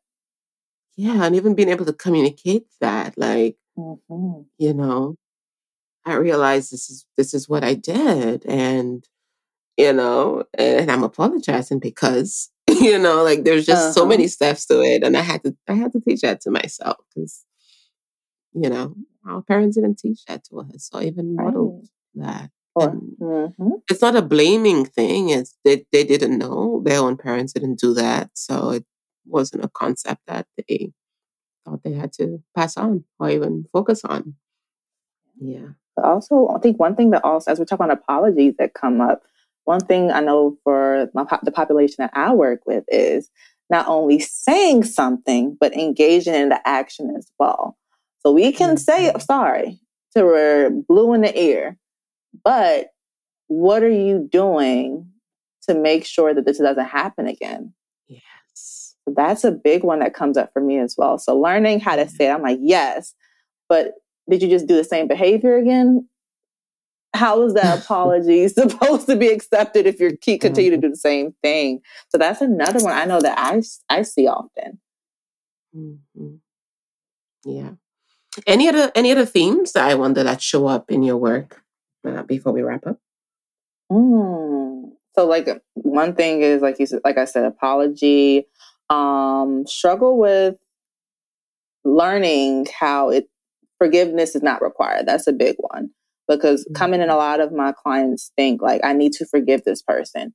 Yeah, and even being able to communicate that, like, mm-hmm. you know, I realized this is this is what I did, and you know, and I'm apologizing because you know, like there's just uh-huh. so many steps to it, and I had to I had to teach that to myself because you know, our parents didn't teach that to us or even modeled right. that. Mm-hmm. It's not a blaming thing. It's they, they didn't know. Their own parents didn't do that. So it wasn't a concept that they thought they had to pass on or even focus on. Yeah. But also, I think one thing that also, as we're talking about apologies that come up, one thing I know for my, the population that I work with is not only saying something, but engaging in the action as well. So we can say mm-hmm. sorry to we're blue in the ear, but what are you doing to make sure that this doesn't happen again? Yes. That's a big one that comes up for me as well. So learning how to say it, I'm like, yes, but did you just do the same behavior again? How is that apology supposed to be accepted if you keep continue to mm-hmm. do the same thing? So that's another one I know that I I see often. Mm-hmm. Yeah. Any other any other themes that I wonder that show up in your work uh, before we wrap up? Mm. So, like one thing is like you said, like I said, apology. Um, struggle with learning how it forgiveness is not required. That's a big one because mm-hmm. coming in, a lot of my clients think like I need to forgive this person,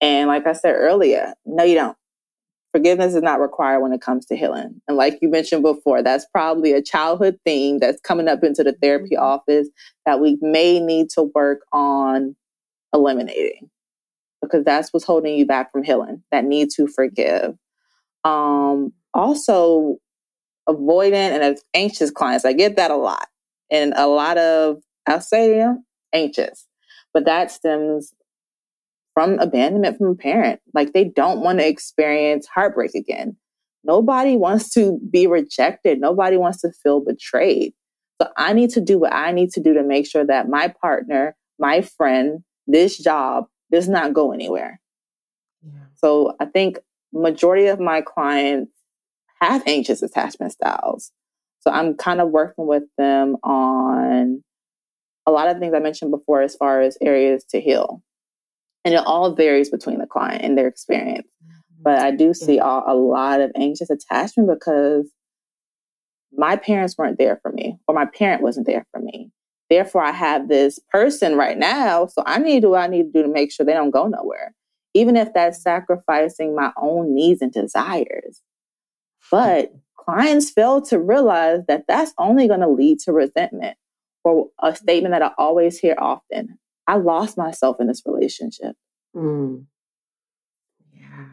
and like I said earlier, no, you don't forgiveness is not required when it comes to healing. And like you mentioned before, that's probably a childhood thing that's coming up into the therapy mm-hmm. office that we may need to work on eliminating because that's what's holding you back from healing, that need to forgive. Um, also, avoidant and anxious clients, I get that a lot. And a lot of, I'll say, anxious, but that stems from abandonment from a parent. Like they don't want to experience heartbreak again. Nobody wants to be rejected. Nobody wants to feel betrayed. So I need to do what I need to do to make sure that my partner, my friend, this job does not go anywhere. Yeah. So I think majority of my clients have anxious attachment styles. So I'm kind of working with them on a lot of things I mentioned before as far as areas to heal and it all varies between the client and their experience. Mm-hmm. But I do see a, a lot of anxious attachment because my parents weren't there for me, or my parent wasn't there for me. Therefore, I have this person right now. So I need to do what I need to do to make sure they don't go nowhere, even if that's sacrificing my own needs and desires. But clients fail to realize that that's only going to lead to resentment or a statement that I always hear often I lost myself in this relationship. Mm. Yeah.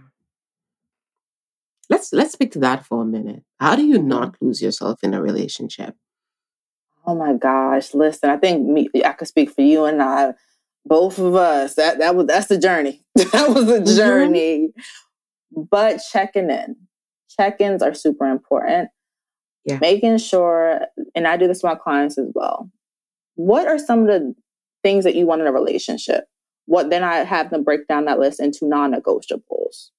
Let's let's speak to that for a minute. How do you mm-hmm. not lose yourself in a relationship? Oh my gosh, listen, I think me I could speak for you and I both of us. That that was that's the journey. that was a mm-hmm. journey. Mm-hmm. But checking in. Check-ins are super important. Yeah. Making sure, and I do this with my clients as well. What are some of the things that you want in a relationship? What then I have them break down that list into non-negotiables.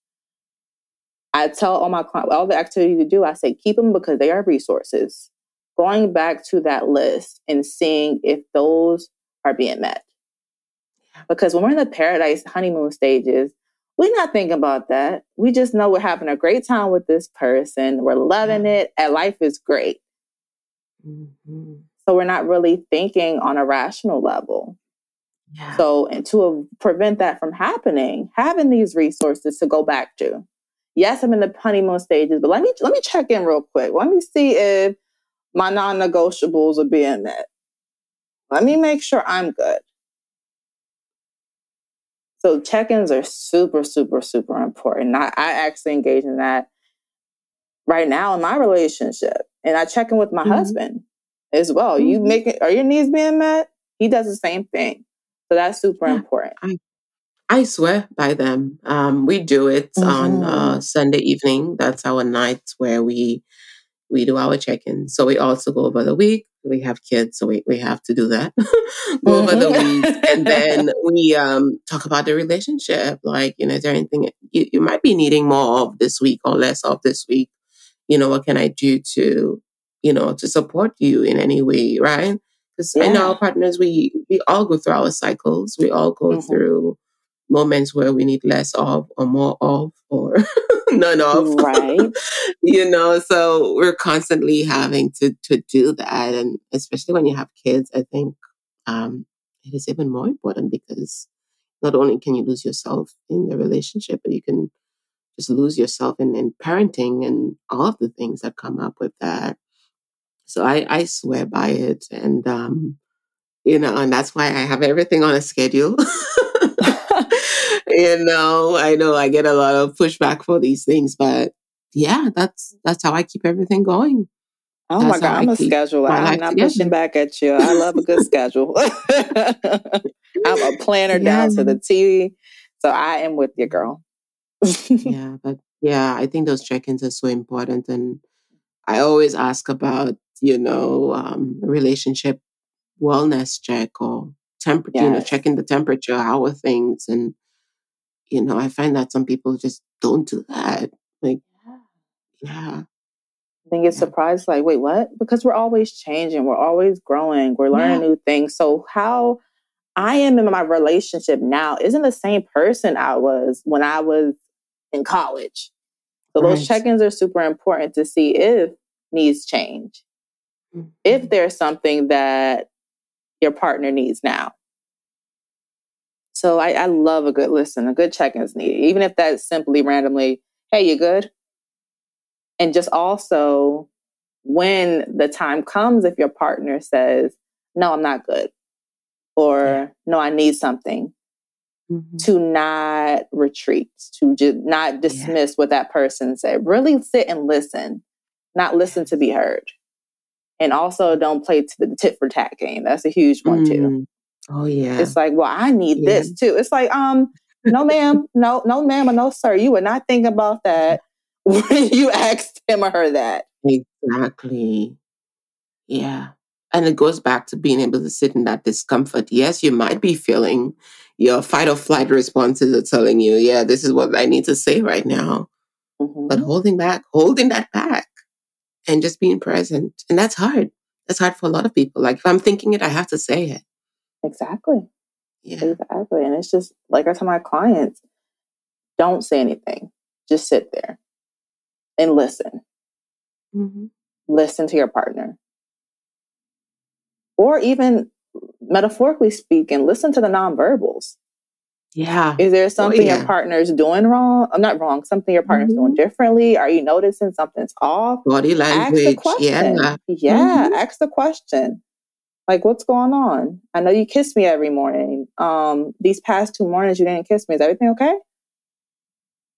I tell all my clients all the activities you do, I say keep them because they are resources. Going back to that list and seeing if those are being met. Because when we're in the paradise honeymoon stages, we're not thinking about that. We just know we're having a great time with this person. We're loving it, and life is great. Mm-hmm. So we're not really thinking on a rational level. Yeah. So, and to prevent that from happening, having these resources to go back to. Yes, I'm in the honeymoon stages, but let me let me check in real quick. Let me see if my non-negotiables are being met. Let me make sure I'm good. So check-ins are super, super, super important. I, I actually engage in that right now in my relationship. And I check in with my mm-hmm. husband as well. Mm-hmm. You make it, are your needs being met? He does the same thing. So that's super yeah, important. I, I swear by them. Um, we do it mm-hmm. on uh, Sunday evening. That's our night where we we do our check-in. So we also go over the week. We have kids, so we, we have to do that. go over the mm-hmm. week. And then we um, talk about the relationship. Like, you know, is there anything you, you might be needing more of this week or less of this week? You know, what can I do to, you know, to support you in any way, right? Because yeah. I know our partners, we we all go through our cycles. We all go mm-hmm. through moments where we need less of or more of or none of. Right. you know, so we're constantly having to to do that. And especially when you have kids, I think um, it is even more important because not only can you lose yourself in the relationship, but you can just lose yourself in, in parenting and all of the things that come up with that. So I, I swear by it. And um, you know, and that's why I have everything on a schedule. you know, I know I get a lot of pushback for these things, but yeah, that's that's how I keep everything going. Oh that's my god, I'm a scheduler. I'm not together. pushing back at you. I love a good schedule. I'm a planner yeah. down to the T. So I am with you, girl. yeah, but yeah, I think those check-ins are so important, and I always ask about you know um, relationship wellness check or temperature, yes. you know, checking the temperature, how are things, and you know, I find that some people just don't do that. Like, yeah. I think it's yeah. surprised, like, wait, what? Because we're always changing, we're always growing, we're learning yeah. new things. So, how I am in my relationship now isn't the same person I was when I was in college. So, right. those check ins are super important to see if needs change, mm-hmm. if there's something that your partner needs now. So I, I love a good listen, a good check in is needed, even if that's simply randomly, hey, you good? And just also when the time comes, if your partner says, no, I'm not good, or yeah. no, I need something, mm-hmm. to not retreat, to just not dismiss yeah. what that person said. Really sit and listen, not listen to be heard. And also don't play to the tit for tat game. That's a huge one too. Oh yeah. It's like, well, I need yeah. this too. It's like, um, no, ma'am, no, no, ma'am, or no, sir. You were not thinking about that when you asked him or her that. Exactly. Yeah. And it goes back to being able to sit in that discomfort. Yes, you might be feeling your fight or flight responses are telling you, yeah, this is what I need to say right now. Mm-hmm. But holding back, holding that back and just being present. And that's hard. That's hard for a lot of people. Like if I'm thinking it, I have to say it. Exactly. Yeah. Exactly. And it's just like I tell my clients, don't say anything. Just sit there and listen. Mm-hmm. Listen to your partner. Or even metaphorically speaking, listen to the nonverbals. Yeah. Is there oh, something oh, yeah. your partner's doing wrong? I'm not wrong. Something your partner's mm-hmm. doing differently? Are you noticing something's off? Body language. Ask the question. Yeah. Yeah. Mm-hmm. Ask the question. Like, what's going on? I know you kiss me every morning. Um, these past two mornings you didn't kiss me. Is everything okay?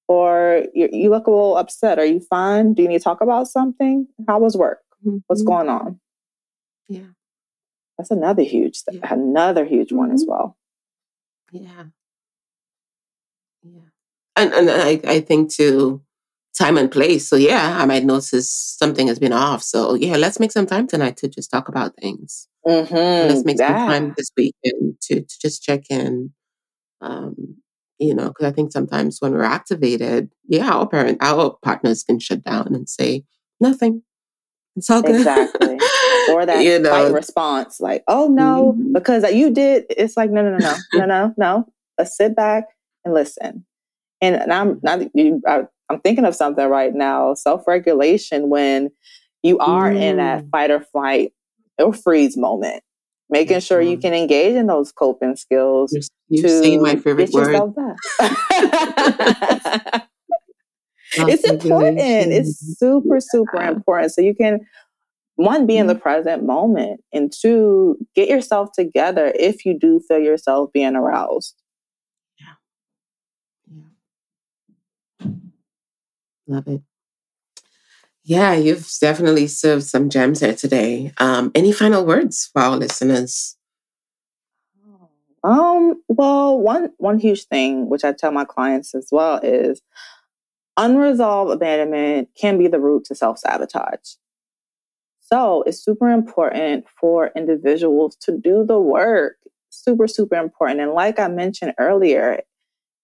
Or you, you look a little upset. Are you fine? Do you need to talk about something? How was work? Mm-hmm. What's going on? Yeah. That's another huge, yeah. another huge mm-hmm. one as mm-hmm. well. Yeah. Yeah. And and I, I think too time and place. So yeah, I might notice something has been off. So yeah, let's make some time tonight to just talk about things. Mm-hmm. Let's make Yeah. some time this weekend to, to just check in. Um, you know, because I think sometimes when we're activated, yeah, our parent, our partners can shut down and say nothing. It's all good. Exactly. Or that you fight know, response, like, oh no, Mhm. because you did. It's like, no, no, no, no, no, no, no. Let's sit back and listen. And, and I'm not, you, I, I'm thinking of something right now self regulation when you are in that Mm. fight or flight or freeze moment, making sure you Mhm. can engage in those coping skills you're to saying my favorite word. it's important. It's super, super important. So you can one be in the present moment and two get yourself together if you do feel yourself being aroused. Yeah. Love it. Yeah, you've definitely served some gems here today. Um, any final words for our listeners? Um, well, one one huge thing which I tell my clients as well is unresolved abandonment can be the root to self-sabotage. So it's super important for individuals to do the work. Super, super important. And like I mentioned earlier,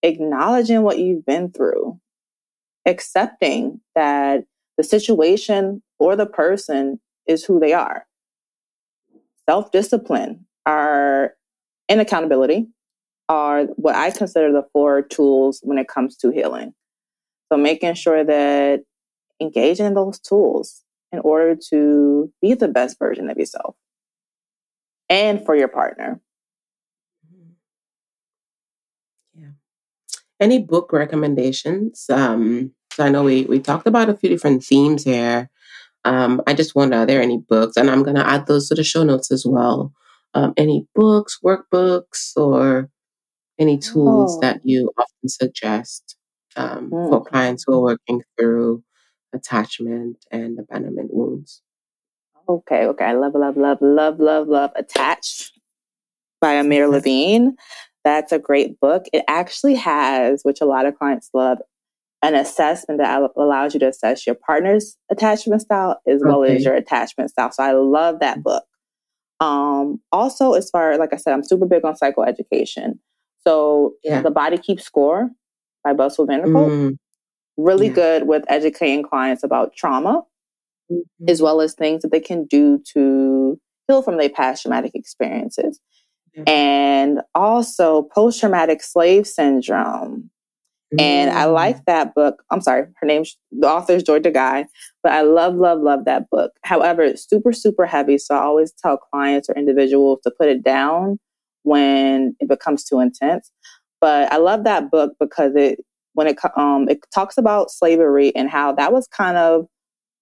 acknowledging what you've been through, accepting that the situation or the person is who they are. Self discipline are and accountability are what I consider the four tools when it comes to healing. So making sure that engaging in those tools in order to be the best version of yourself and for your partner. Yeah. Any book recommendations? Um, so I know we we talked about a few different themes here. Um, I just wonder, are there any books? And I'm going to add those to the show notes as well. Um, any books, workbooks, or any tools Oh. that you often suggest um, for Mm. clients who are working through attachment and abandonment wounds? Okay, okay. I love, love, love, love, love, love Attached by Amir Levine. That's a great book. It actually has, which a lot of clients love, an assessment that allows you to assess your partner's attachment style as well Okay. as your attachment style. So I love that book. Um, also, as far like I said, I'm super big on psychoeducation. So Yeah. the Body Keeps Score by Bessel van der Kolk, Mm, really yeah. good with educating clients about trauma mhm. as well as things that they can do to heal from their past traumatic experiences. Yeah. And also post traumatic slave syndrome. And I Mm, like that book. I'm sorry, her name's the author is Joy DeGruy, but I love, love, love that book. However, it's super, super heavy. So I always tell clients or individuals to put it down when it becomes too intense. But I love that book because it when it um it talks about slavery and how that was kind of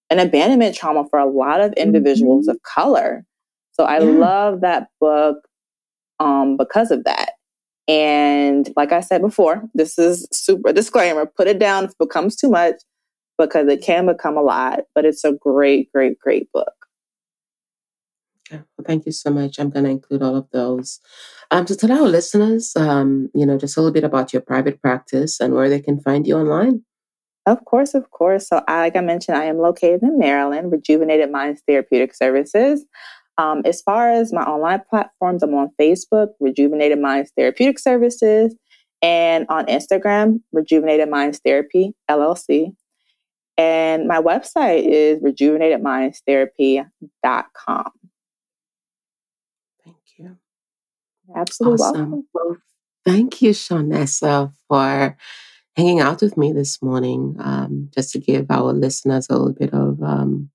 an abandonment trauma for a lot of individuals of color. So I Yeah. love that book um because of that. And like I said before, this is super disclaimer, put it down if it becomes too much because it can become a lot, but it's a great, great, great book. Okay. Well, thank you so much. I'm going to include all of those. Um, to tell our listeners, um, you know, just a little bit about your private practice and where they can find you online. Of course, of course. So, I, like I mentioned, I am located in Maryland, Rejuvenated Minds Therapeutic Services. Um, as far as my online platforms, I'm on Facebook, Rejuvenated Minds Therapeutic Services, and on Instagram, Rejuvenated Minds Therapy LLC. And my website is rejuvenatedmindstherapy.com. Thank you. Absolutely Awesome. welcome. Well, thank you, Shawnessa, for hanging out with me this morning. Um, just to give our listeners a little bit of, um,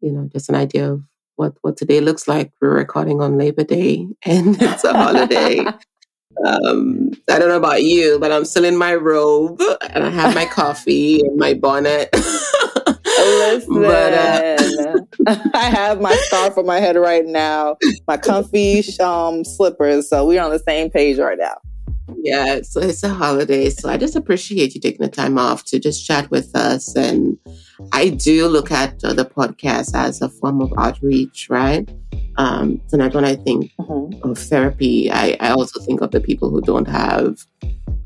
you know, just an idea of what what today looks like. We're recording on Labor Day, and it's a holiday. Um, I don't know about you, but I'm still in my robe and I have my coffee and my bonnet. Listen, but uh, I have my scarf on my head right now, my comfy um, slippers. So we're on the same page right now. Yeah, so it's a holiday, so I just appreciate you taking the time off to just chat with us and I do look at the podcast as a form of outreach, right? Um, so not when I think mm-hmm. of therapy, I, I also think of the people who don't have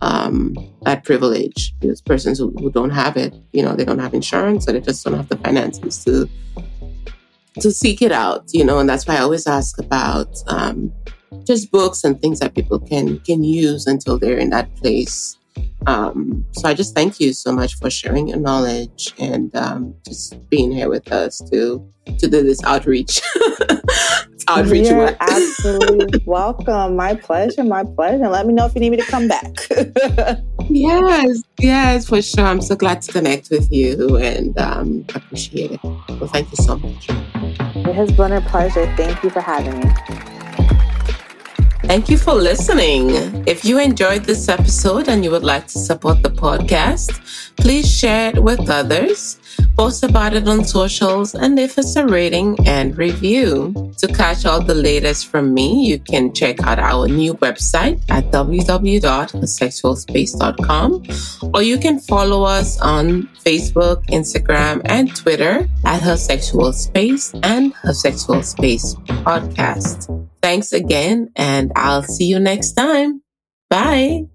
um, that privilege. Those persons who, who don't have it, you know, they don't have insurance, so they just don't have the finances to to seek it out, you know. And that's why I always ask about um, just books and things that people can can use until they're in that place um, so I just thank you so much for sharing your knowledge and um, just being here with us to to do this outreach. outreach You're absolutely welcome. My pleasure. My pleasure. Let me know if you need me to come back. yes, yes, for sure. I'm so glad to connect with you and um, appreciate it. Well, thank you so much. It has been a pleasure. Thank you for having me. Thank you for listening. If you enjoyed this episode and you would like to support the podcast, please share it with others, post about it on socials, and leave us a rating and review. To catch all the latest from me, you can check out our new website at www.hersexualspace.com or you can follow us on Facebook, Instagram, and Twitter at Her Sexual Space and Her Sexual Space Podcast. Thanks again, and I'll see you next time. Bye.